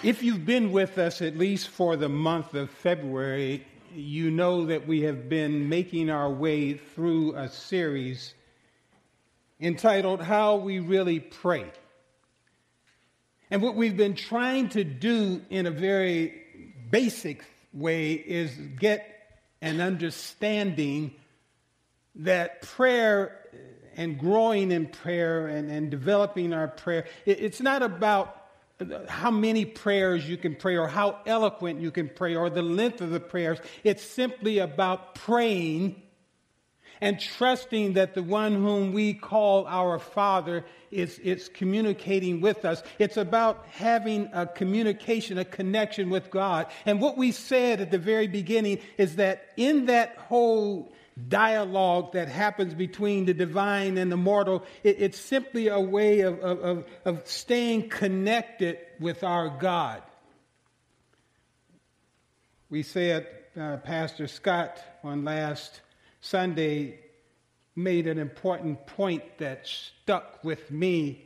If you've been with us at least for the month of February, you know that we have been making our way through a series entitled How We Really Pray. And what we've been trying to do in a very basic way is get an understanding that prayer and growing in prayer and, and developing our prayer, it, it's not about how many prayers you can pray or how eloquent you can pray or the length of the prayers. It's simply about praying and trusting that the one whom we call our Father is, is communicating with us. It's about having a communication, a connection with God. And what we said at the very beginning is that in that whole dialogue that happens between the divine and the mortal. It, it's simply a way of, of, of staying connected with our God. We said, uh, Pastor Scott on last Sunday made an important point that stuck with me.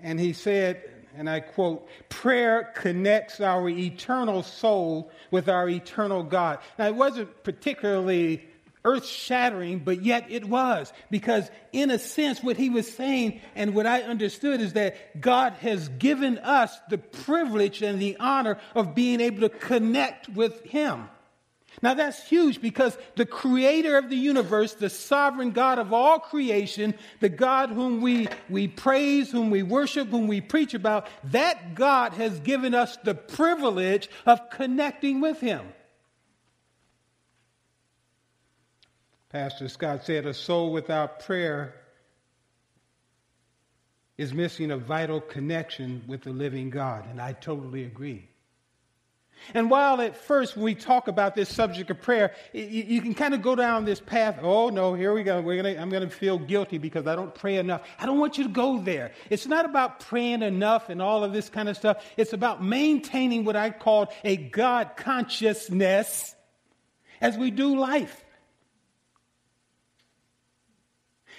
And he said, and I quote, prayer connects our eternal soul with our eternal God. Now, it wasn't particularly earth shattering, but yet it was. Because, in a sense, what he was saying and what I understood is that God has given us the privilege and the honor of being able to connect with him. Now that's huge because the creator of the universe, the sovereign God of all creation, the God whom we, we praise, whom we worship, whom we preach about, that God has given us the privilege of connecting with him. Pastor Scott said, A soul without prayer is missing a vital connection with the living God. And I totally agree. And while at first, when we talk about this subject of prayer, you, can kind of go down this path. Oh, no, here we go. We're gonna, I'm going to feel guilty because I don't pray enough. I don't want you to go there. It's not about praying enough and all of this kind of stuff. It's about maintaining what I call a God consciousness as we do life.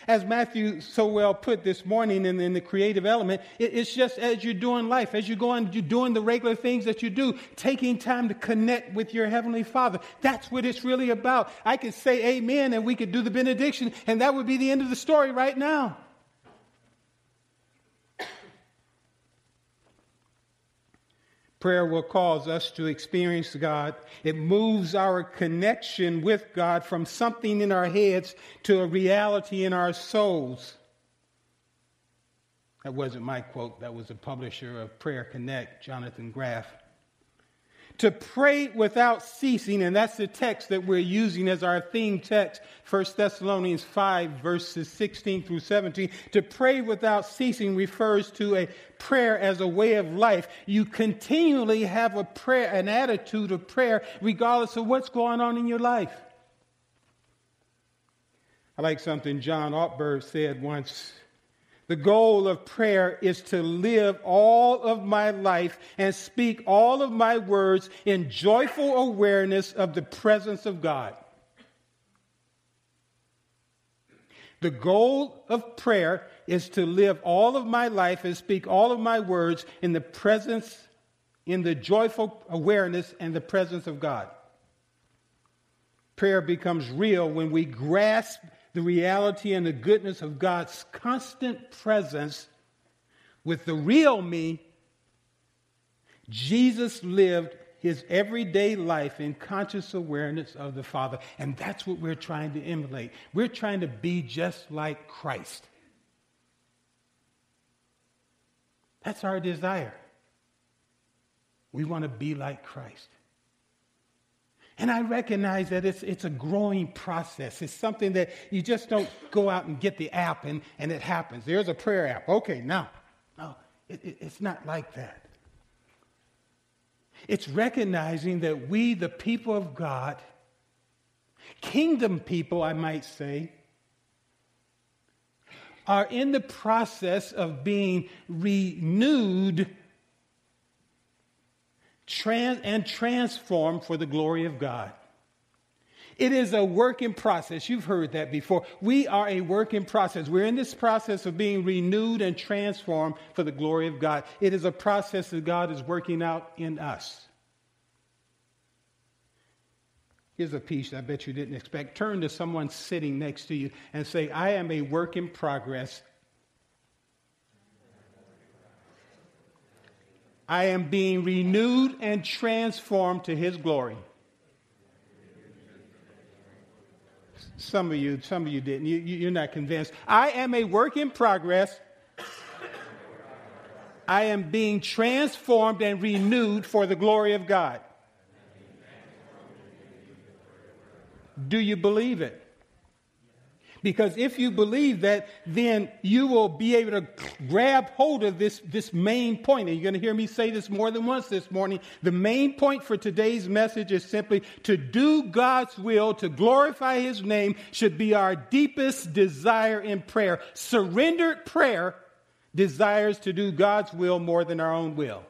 As Matthew so well put this morning in, in the creative element, it, it's just as you're doing life, as you're going, you're doing the regular things that you do, taking time to connect with your Heavenly Father. That's what it's really about. I could say amen and we could do the benediction, and that would be the end of the story right now. Prayer will cause us to experience God. It moves our connection with God from something in our heads to a reality in our souls. That wasn't my quote, that was the publisher of Prayer Connect, Jonathan Graf to pray without ceasing, and that's the text that we're using as our theme text, 1 Thessalonians 5, verses 16 through 17. To pray without ceasing refers to a prayer as a way of life. You continually have a prayer, an attitude of prayer, regardless of what's going on in your life. I like something John Ortberg said once the goal of prayer is to live all of my life and speak all of my words in joyful awareness of the presence of God. The goal of prayer is to live all of my life and speak all of my words in the presence, in the joyful awareness and the presence of God. Prayer becomes real when we grasp the reality and the goodness of God's constant presence with the real me, Jesus lived his everyday life in conscious awareness of the Father. And that's what we're trying to emulate. We're trying to be just like Christ. That's our desire. We want to be like Christ. And I recognize that it's, it's a growing process. It's something that you just don't go out and get the app and, and it happens. There's a prayer app. Okay, now. No, it, it, it's not like that. It's recognizing that we, the people of God, kingdom people, I might say, are in the process of being renewed trans- and transformed for the glory of God. It is a work in process. You've heard that before. We are a work in process. We're in this process of being renewed and transformed for the glory of God. It is a process that God is working out in us. Here's a piece I bet you didn't expect. Turn to someone sitting next to you and say, I am a work in progress. I am being renewed and transformed to his glory. Some of you, some of you didn't. You, you're not convinced. I am a work in progress. I am being transformed and renewed for the glory of God. Do you believe it? Because if you believe that, then you will be able to grab hold of this, this main point. And you're going to hear me say this more than once this morning. The main point for today's message is simply to do God's will, to glorify His name, should be our deepest desire in prayer. Surrendered prayer desires to do God's will more than our own will.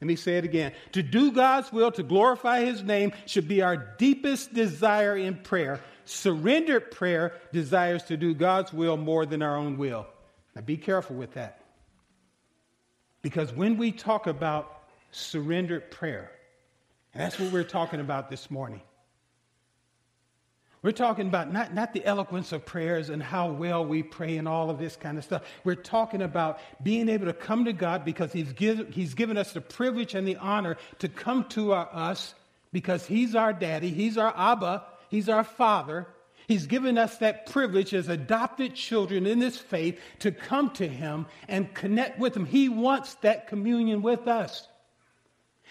Let me say it again. To do God's will, to glorify His name, should be our deepest desire in prayer. Surrendered prayer desires to do God's will more than our own will. Now be careful with that. Because when we talk about surrendered prayer, and that's what we're talking about this morning, we're talking about not, not the eloquence of prayers and how well we pray and all of this kind of stuff. We're talking about being able to come to God because He's, give, he's given us the privilege and the honor to come to our, us because He's our daddy, He's our Abba, He's our Father. He's given us that privilege as adopted children in this faith to come to Him and connect with Him. He wants that communion with us.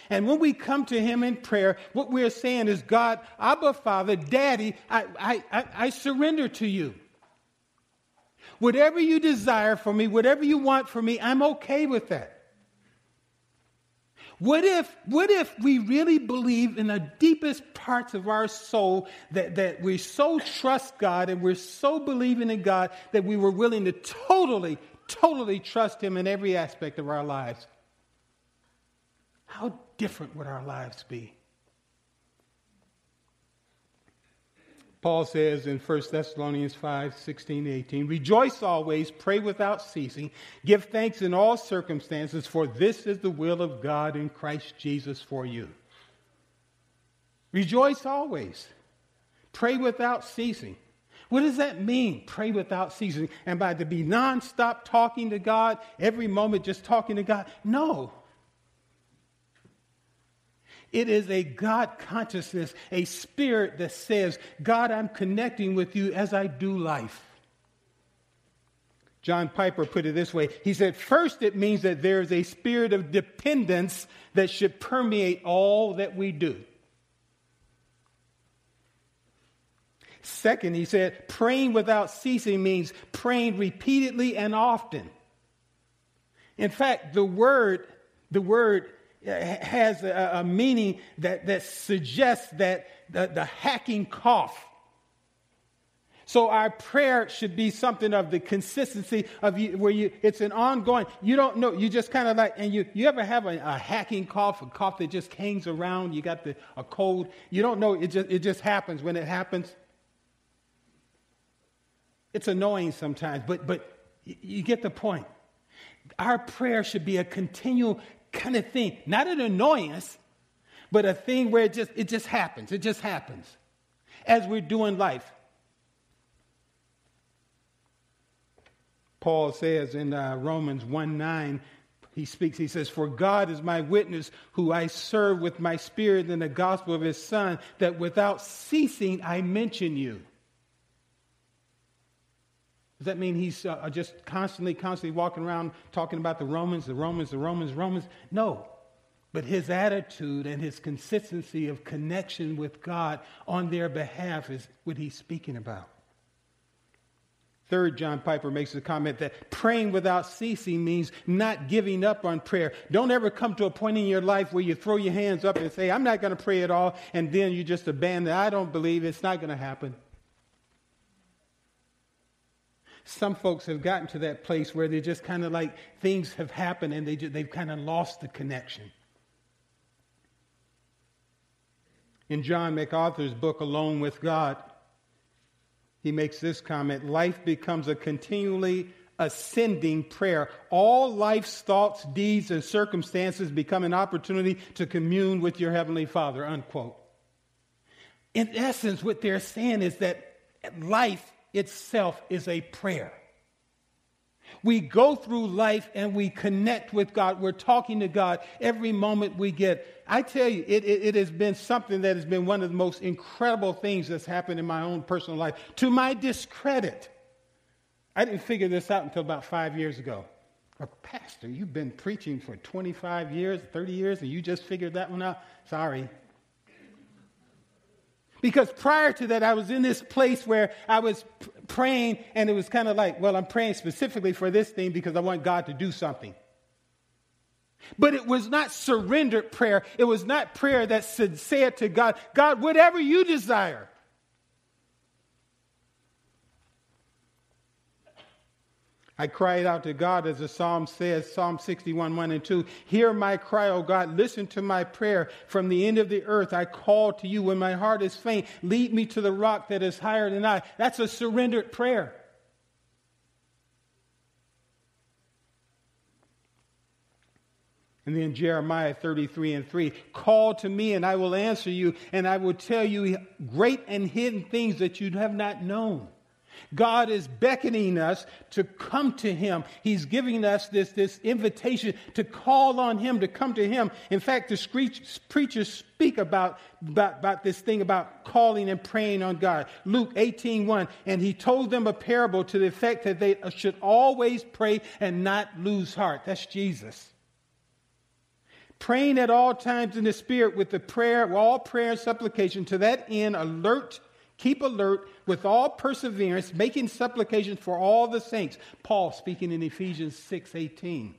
And when we come to Him in prayer, what we're saying is, God, Abba Father, Daddy, I, I, I, I surrender to you. Whatever you desire for me, whatever you want for me, I'm okay with that. What if, what if we really believe in the deepest parts of our soul that, that we so trust God and we're so believing in God that we were willing to totally, totally trust Him in every aspect of our lives? How different would our lives be? Paul says in 1 Thessalonians 5 16 18, Rejoice always, pray without ceasing, give thanks in all circumstances, for this is the will of God in Christ Jesus for you. Rejoice always, pray without ceasing. What does that mean? Pray without ceasing. And by to be nonstop talking to God, every moment just talking to God? No. It is a God consciousness, a spirit that says, God, I'm connecting with you as I do life. John Piper put it this way He said, First, it means that there is a spirit of dependence that should permeate all that we do. Second, he said, praying without ceasing means praying repeatedly and often. In fact, the word, the word Uh, has a, a meaning that, that suggests that the, the hacking cough. So our prayer should be something of the consistency of you, where you, it's an ongoing, you don't know, you just kind of like, and you, you ever have a, a, hacking cough, a cough that just hangs around, you got the, a cold, you don't know, it just, it just happens when it happens. It's annoying sometimes, but, but you get the point. Our prayer should be a continual kind of thing. Not an annoyance, but a thing where it just, it just happens. It just happens as we're doing life. Paul says in uh, Romans 1 9, he speaks, he says, For God is my witness, who I serve with my spirit in the gospel of his Son, that without ceasing I mention you. Does that mean he's uh, just constantly, constantly walking around talking about the Romans, the Romans, the Romans, Romans? No. But his attitude and his consistency of connection with God on their behalf is what he's speaking about. Third, John Piper makes the comment that praying without ceasing means not giving up on prayer. Don't ever come to a point in your life where you throw your hands up and say, I'm not going to pray at all, and then you just abandon. I don't believe it's not going to happen some folks have gotten to that place where they're just kind of like things have happened and they just, they've kind of lost the connection. In John MacArthur's book, Alone with God, he makes this comment life becomes a continually ascending prayer. All life's thoughts, deeds, and circumstances become an opportunity to commune with your Heavenly Father. Unquote. In essence, what they're saying is that life itself is a prayer. We go through life and we connect with God. We're talking to God every moment we get. I tell you, it, it, it, has been something that has been one of the most incredible things that's happened in my own personal life. To my discredit, I didn't figure this out until about five years ago. A pastor, you've been preaching for 25 years, 30 years, and you just figured that one out? Sorry. Because prior to that, I was in this place where I was praying, and it was kind of like, well, I'm praying specifically for this thing because I want God to do something. But it was not surrendered prayer. It was not prayer that said to God, God, whatever you desire. I cried out to God as the psalm says, Psalm 61, 1 and 2. Hear my cry, O God. Listen to my prayer. From the end of the earth, I call to you when my heart is faint. Lead me to the rock that is higher than I. That's a surrendered prayer. And then Jeremiah 33 and 3 Call to me, and I will answer you, and I will tell you great and hidden things that you have not known. God is beckoning us to come to Him. He's giving us this, this invitation to call on Him, to come to Him. In fact, the screech, preachers speak about, about, about this thing about calling and praying on God. Luke 18 1, and He told them a parable to the effect that they should always pray and not lose heart. That's Jesus praying at all times in the Spirit with the prayer, all prayer and supplication, to that end, alert Keep alert with all perseverance, making supplications for all the saints. Paul speaking in Ephesians 6 18.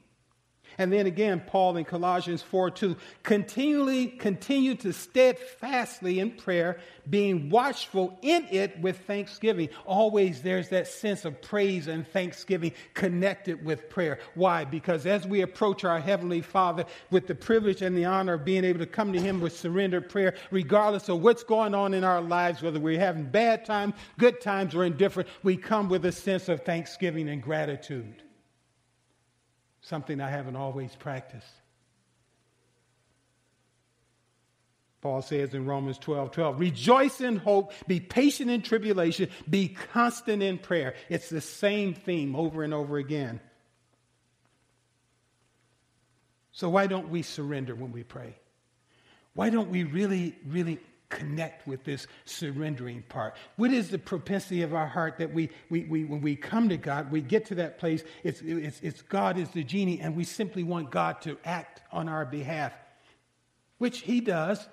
And then again, Paul in Colossians 4 2, continually continue to steadfastly in prayer, being watchful in it with thanksgiving. Always there's that sense of praise and thanksgiving connected with prayer. Why? Because as we approach our Heavenly Father with the privilege and the honor of being able to come to Him with surrendered prayer, regardless of what's going on in our lives, whether we're having bad times, good times, or indifferent, we come with a sense of thanksgiving and gratitude something I haven't always practiced. Paul says in Romans 12 12, rejoice in hope, be patient in tribulation, be constant in prayer. It's the same theme over and over again. So, why don't we surrender when we pray? Why don't we really, really connect with this surrendering part? What is the propensity of our heart that we, we, we when we come to God, we get to that place, it's, it's, it's God is the genie, and we simply want God to act on our behalf, which He does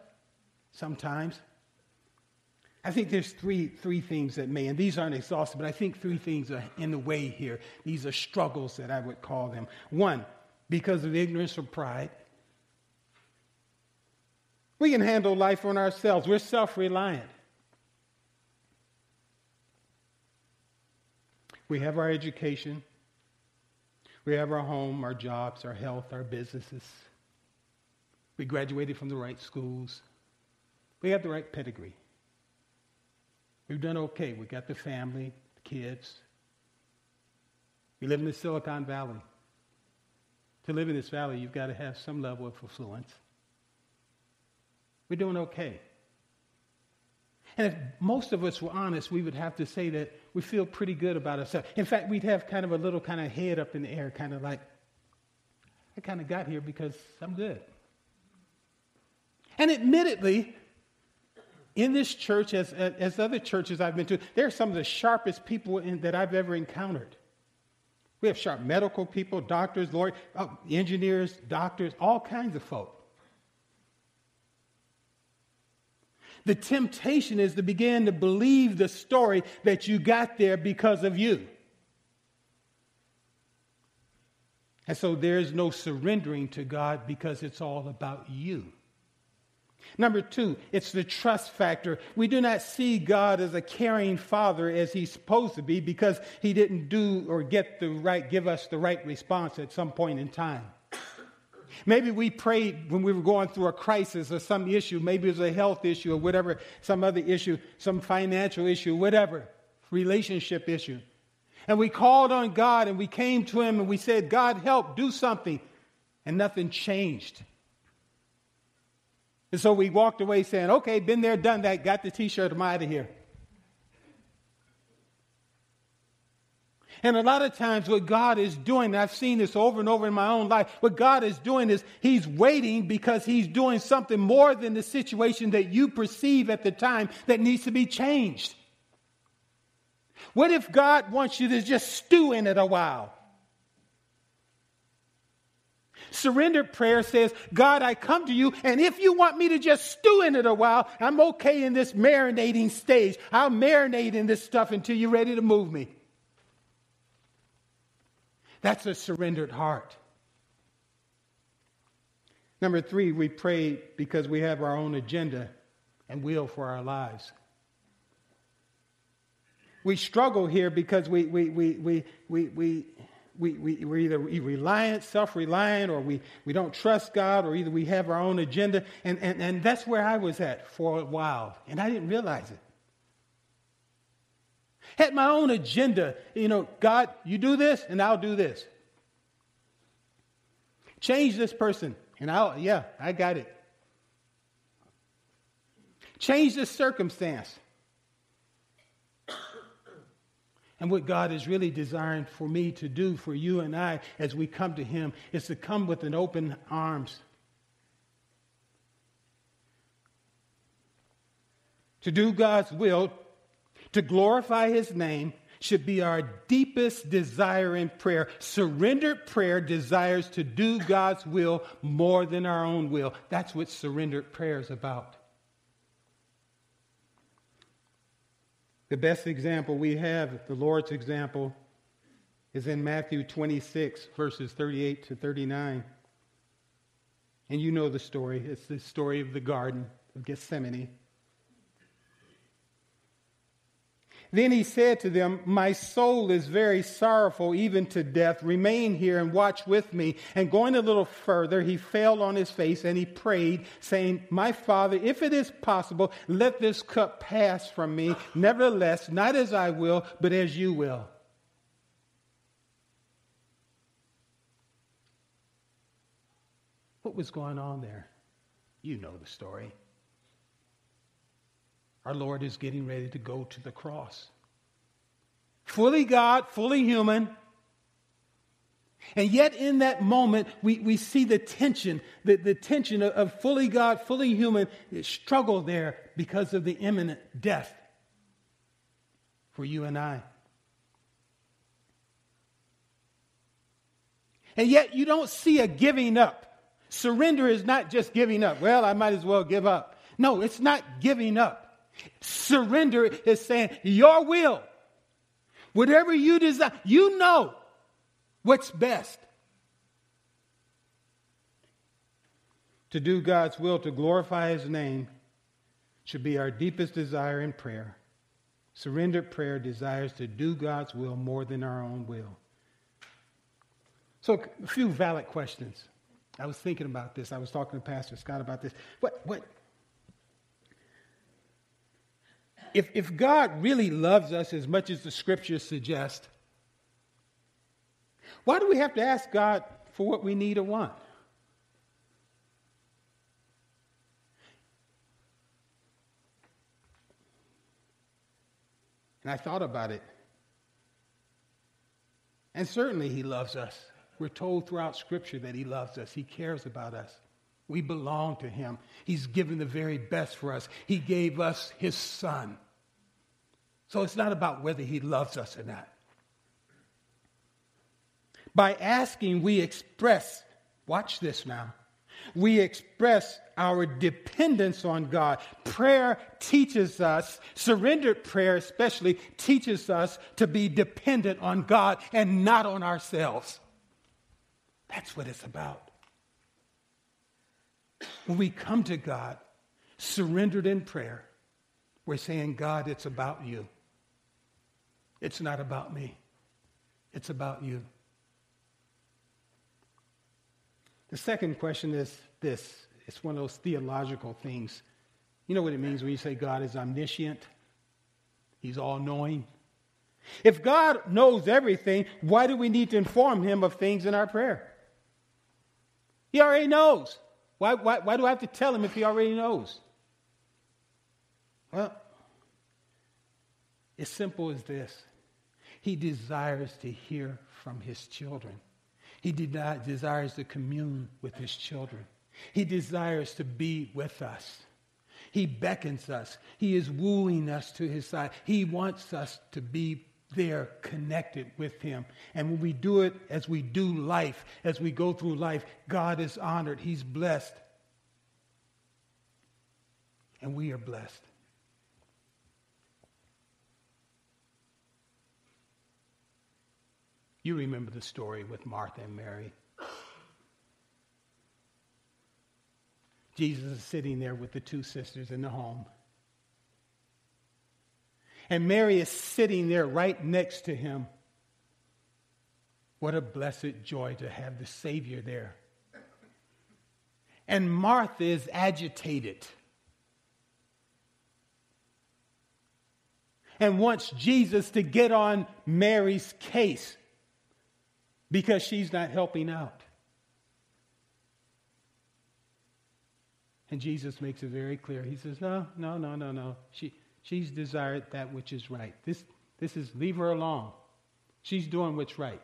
sometimes. I think there's three, three things that may, and these aren't exhaustive, but I think three things are in the way here. These are struggles that I would call them. One, because of ignorance or pride. We can handle life on ourselves. We're self reliant. We have our education, we have our home, our jobs, our health, our businesses. We graduated from the right schools. We have the right pedigree. We've done okay. We got the family, the kids. We live in the Silicon Valley. To live in this valley, you've got to have some level of affluence. We're doing okay. And if most of us were honest, we would have to say that we feel pretty good about ourselves. In fact, we'd have kind of a little kind of head up in the air, kind of like, I kind of got here because I'm good. And admittedly, in this church, as, as other churches I've been to, they're some of the sharpest people in, that I've ever encountered. We have sharp medical people, doctors, lawyers, oh, engineers, doctors, all kinds of folk. The temptation is to begin to believe the story that you got there because of you. And so there's no surrendering to God because it's all about you. Number two, it's the trust factor. We do not see God as a caring father as he's supposed to be because he didn't do or get the right, give us the right response at some point in time. Maybe we prayed when we were going through a crisis or some issue. Maybe it was a health issue or whatever, some other issue, some financial issue, whatever, relationship issue. And we called on God and we came to Him and we said, God, help, do something. And nothing changed. And so we walked away saying, okay, been there, done that, got the t shirt, I'm out of here. And a lot of times, what God is doing, I've seen this over and over in my own life, what God is doing is He's waiting because He's doing something more than the situation that you perceive at the time that needs to be changed. What if God wants you to just stew in it a while? Surrendered prayer says, God, I come to you, and if you want me to just stew in it a while, I'm okay in this marinating stage. I'll marinate in this stuff until you're ready to move me. That's a surrendered heart. Number three, we pray because we have our own agenda and will for our lives. We struggle here because we, we, we, we, we, we, we, we, we're either reliant, self reliant, or we, we don't trust God, or either we have our own agenda. And, and, and that's where I was at for a while, and I didn't realize it. Had my own agenda. You know, God, you do this, and I'll do this. Change this person, and I'll, yeah, I got it. Change this circumstance. And what God is really desiring for me to do for you and I as we come to Him is to come with an open arms. To do God's will, to glorify His name, should be our deepest desire in prayer. Surrendered prayer desires to do God's will more than our own will. That's what surrendered prayer is about. The best example we have, the Lord's example, is in Matthew 26, verses 38 to 39. And you know the story. It's the story of the Garden of Gethsemane. Then he said to them, My soul is very sorrowful, even to death. Remain here and watch with me. And going a little further, he fell on his face and he prayed, saying, My father, if it is possible, let this cup pass from me. Nevertheless, not as I will, but as you will. What was going on there? You know the story. Our Lord is getting ready to go to the cross. Fully God, fully human. And yet, in that moment, we, we see the tension, the, the tension of, of fully God, fully human struggle there because of the imminent death for you and I. And yet, you don't see a giving up. Surrender is not just giving up. Well, I might as well give up. No, it's not giving up. Surrender is saying, Your will, whatever you desire, you know what's best. To do God's will, to glorify His name, should be our deepest desire in prayer. Surrendered prayer desires to do God's will more than our own will. So, a few valid questions. I was thinking about this. I was talking to Pastor Scott about this. What, what, if, if God really loves us as much as the scriptures suggest, why do we have to ask God for what we need or want? And I thought about it. And certainly He loves us. We're told throughout Scripture that He loves us, He cares about us. We belong to Him. He's given the very best for us. He gave us His Son. So it's not about whether he loves us or not. By asking, we express, watch this now, we express our dependence on God. Prayer teaches us, surrendered prayer especially, teaches us to be dependent on God and not on ourselves. That's what it's about. When we come to God, surrendered in prayer, we're saying, God, it's about you. It's not about me, it's about you. The second question is this it's one of those theological things. You know what it means when you say God is omniscient? He's all knowing. If God knows everything, why do we need to inform him of things in our prayer? He already knows. Why, why, why do I have to tell him if he already knows? Well, as simple as this He desires to hear from his children, he desires to commune with his children, he desires to be with us. He beckons us. He is wooing us to his side. He wants us to be there connected with him. And when we do it as we do life, as we go through life, God is honored. He's blessed. And we are blessed. You remember the story with Martha and Mary. Jesus is sitting there with the two sisters in the home. And Mary is sitting there right next to him. What a blessed joy to have the Savior there. And Martha is agitated and wants Jesus to get on Mary's case because she's not helping out. And Jesus makes it very clear. He says, No, no, no, no, no. She, she's desired that which is right. This, this is, leave her alone. She's doing what's right.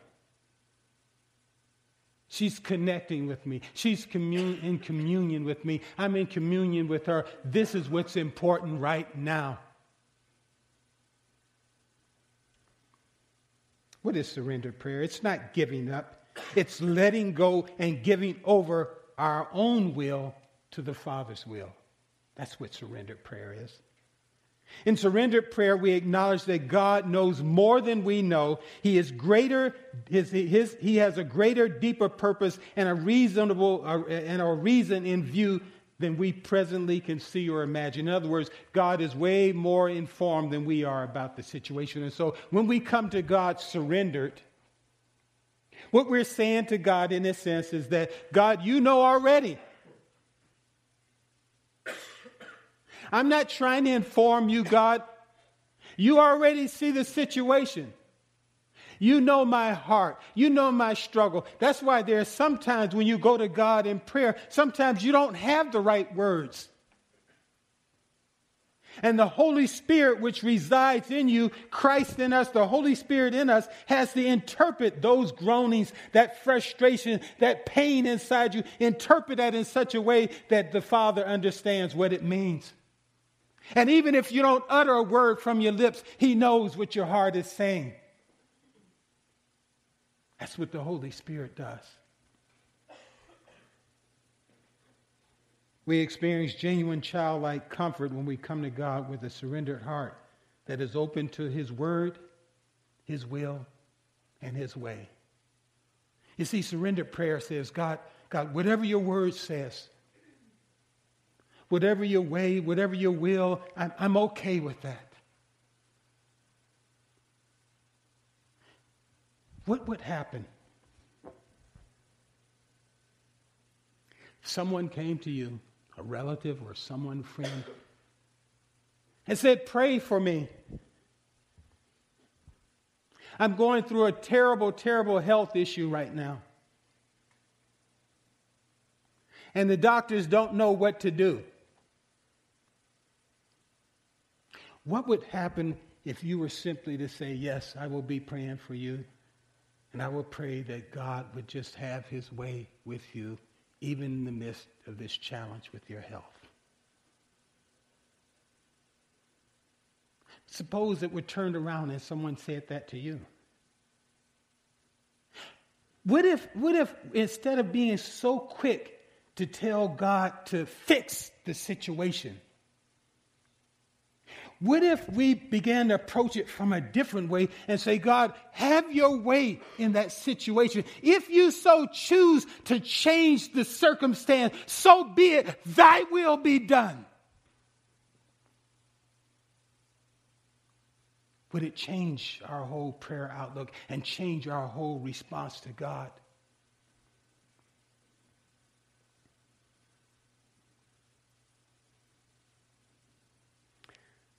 She's connecting with me. She's commun- in communion with me. I'm in communion with her. This is what's important right now. What is surrendered prayer? It's not giving up, it's letting go and giving over our own will to the Father's will. That's what surrendered prayer is. In surrendered prayer, we acknowledge that God knows more than we know. He is greater, his, his, he has a greater, deeper purpose and a reasonable uh, and a reason in view than we presently can see or imagine. In other words, God is way more informed than we are about the situation. And so when we come to God surrendered, what we're saying to God in this sense is that God, you know already. I'm not trying to inform you, God. You already see the situation. You know my heart. You know my struggle. That's why there are sometimes when you go to God in prayer, sometimes you don't have the right words. And the Holy Spirit, which resides in you, Christ in us, the Holy Spirit in us, has to interpret those groanings, that frustration, that pain inside you, interpret that in such a way that the Father understands what it means. And even if you don't utter a word from your lips, He knows what your heart is saying. That's what the Holy Spirit does. We experience genuine childlike comfort when we come to God with a surrendered heart that is open to His Word, His will, and His way. You see, surrendered prayer says, God, God, whatever your word says, whatever your way, whatever your will, I'm, I'm okay with that. What would happen? Someone came to you, a relative or someone, friend, and said, Pray for me. I'm going through a terrible, terrible health issue right now. And the doctors don't know what to do. What would happen if you were simply to say, Yes, I will be praying for you? And I will pray that God would just have his way with you, even in the midst of this challenge with your health. Suppose it were turned around and someone said that to you. What if, what if instead of being so quick to tell God to fix the situation, what if we began to approach it from a different way and say, God, have your way in that situation? If you so choose to change the circumstance, so be it. Thy will be done. Would it change our whole prayer outlook and change our whole response to God?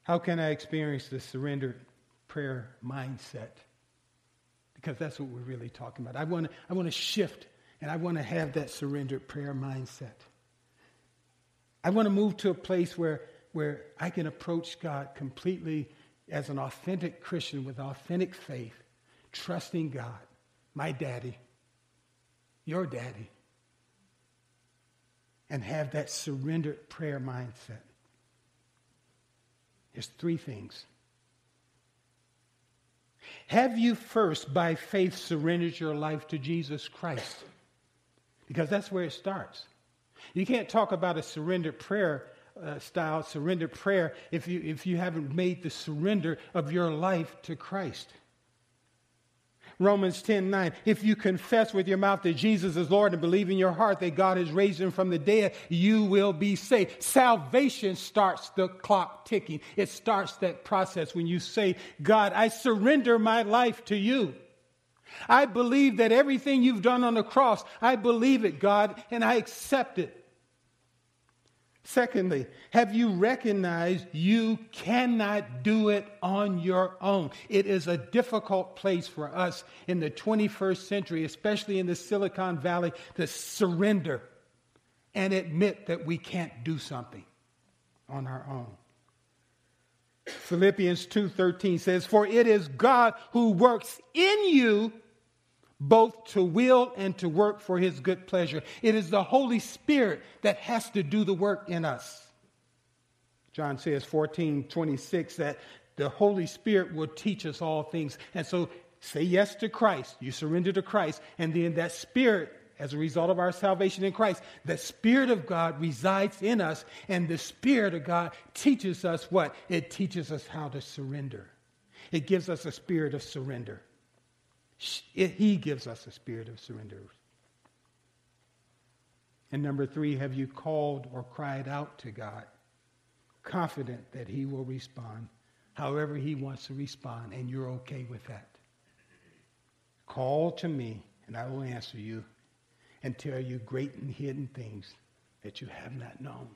How can I experience the surrendered prayer mindset? Because that's what we're really talking about. I want to, I want to shift and I want to have that surrendered prayer mindset. I want to move to a place where, where I can approach God completely as an authentic Christian with authentic faith, trusting God, my daddy, your daddy, and have that surrendered prayer mindset. There's three things. Have you first, by faith, surrendered your life to Jesus Christ? Because that's where it starts. You can't talk about a surrendered prayer uh, style, surrendered prayer, if you, if you haven't made the surrender of your life to Christ. Romans 10 9. If you confess with your mouth that Jesus is Lord and believe in your heart that God has raised him from the dead, you will be saved. Salvation starts the clock ticking. It starts that process when you say, God, I surrender my life to you. I believe that everything you've done on the cross, I believe it, God, and I accept it. Secondly, have you recognized you cannot do it on your own? It is a difficult place for us in the 21st century, especially in the Silicon Valley, to surrender and admit that we can't do something on our own. Philippians 2:13 says, "For it is God who works in you both to will and to work for his good pleasure. It is the Holy Spirit that has to do the work in us. John says 14, 26, that the Holy Spirit will teach us all things. And so say yes to Christ. You surrender to Christ. And then that Spirit, as a result of our salvation in Christ, the Spirit of God resides in us. And the Spirit of God teaches us what? It teaches us how to surrender. It gives us a spirit of surrender. He gives us a spirit of surrender. And number three, have you called or cried out to God, confident that He will respond however He wants to respond, and you're okay with that? Call to me, and I will answer you and tell you great and hidden things that you have not known.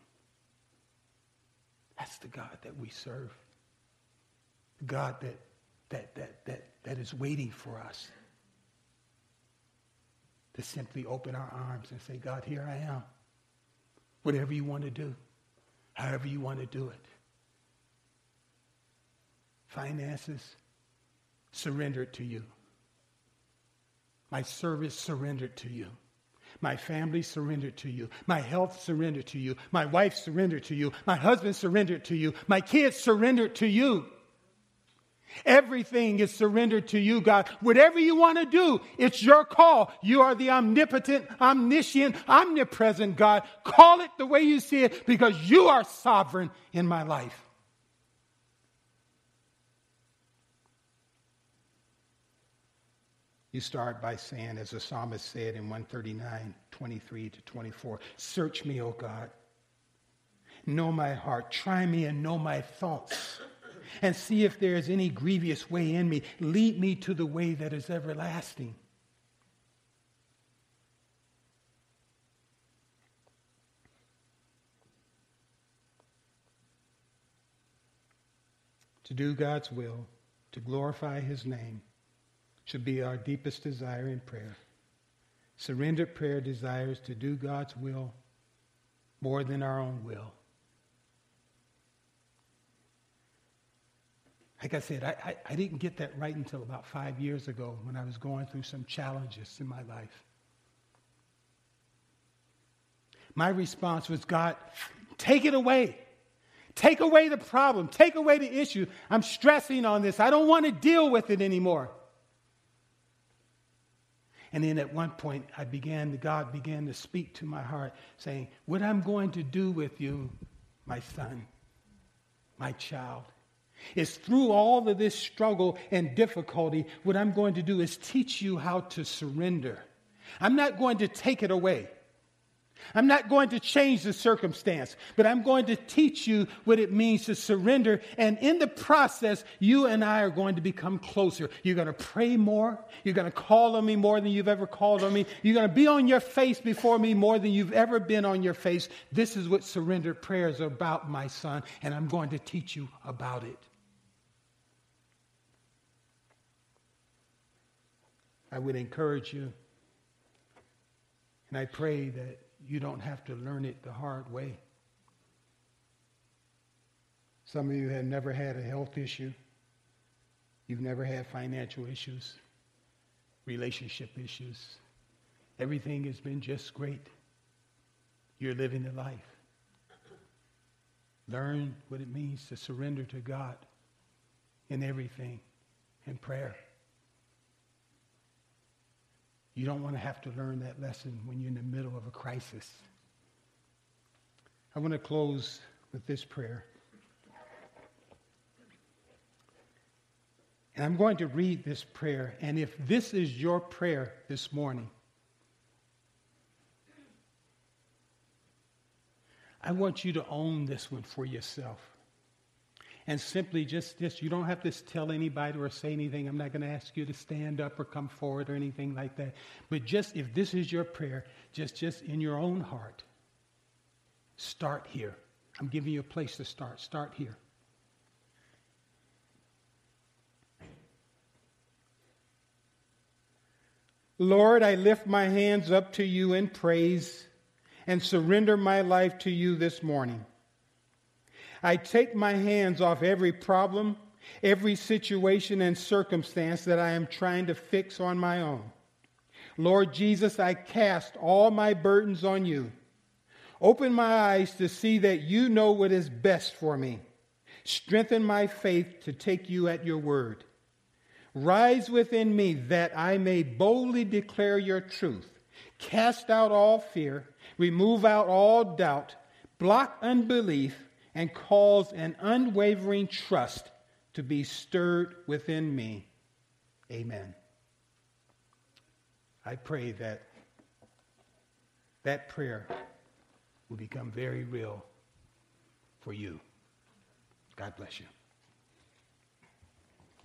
That's the God that we serve. The God that, that, that, that, that is waiting for us to simply open our arms and say, God, here I am. Whatever you want to do, however you want to do it. Finances, surrendered to you. My service surrendered to you. My family surrendered to you. My health surrendered to you. My wife surrendered to you. My husband surrendered to you. My kids surrendered to you. Everything is surrendered to you, God. Whatever you want to do, it's your call. You are the omnipotent, omniscient, omnipresent God. Call it the way you see it because you are sovereign in my life. You start by saying, as the psalmist said in 139, 23 to 24, Search me, O God. Know my heart. Try me and know my thoughts and see if there is any grievous way in me. Lead me to the way that is everlasting. To do God's will, to glorify his name, should be our deepest desire in prayer. Surrendered prayer desires to do God's will more than our own will. Like I said, I, I, I, didn't get that right until about five years ago when I was going through some challenges in my life. My response was, God, take it away. Take away the problem. Take away the issue. I'm stressing on this. I don't want to deal with it anymore. And then at one point, I began, God began to speak to my heart, saying, What I'm going to do with you, my son, my child, is through all of this struggle and difficulty, what I'm going to do is teach you how to surrender. I'm not going to take it away. I'm not going to change the circumstance, but I'm going to teach you what it means to surrender. And in the process, you and I are going to become closer. You're going to pray more. You're going to call on me more than you've ever called on me. You're going to be on your face before me more than you've ever been on your face. This is what surrendered prayers are about, my son, and I'm going to teach you about it. I would encourage you, and I pray that you don't have to learn it the hard way. Some of you have never had a health issue. You've never had financial issues, relationship issues. Everything has been just great. You're living the life. Learn what it means to surrender to God in everything in prayer. You don't want to have to learn that lesson when you're in the middle of a crisis. I want to close with this prayer. And I'm going to read this prayer. And if this is your prayer this morning, I want you to own this one for yourself and simply just this. You don't have to tell anybody or say anything. I'm not going to ask you to stand up or come forward or anything like that. But just if this is your prayer, just just in your own heart, start here. I'm giving you a place to start. Start here. Lord, I lift my hands up to you in praise and surrender my life to you this morning. I take my hands off every problem, every situation and circumstance that I am trying to fix on my own. Lord Jesus, I cast all my burdens on you. Open my eyes to see that you know what is best for me. Strengthen my faith to take you at your word. Rise within me that I may boldly declare your truth. Cast out all fear, remove out all doubt, block unbelief, and cause an unwavering trust to be stirred within me. Amen. I pray that that prayer will become very real for you. God bless you.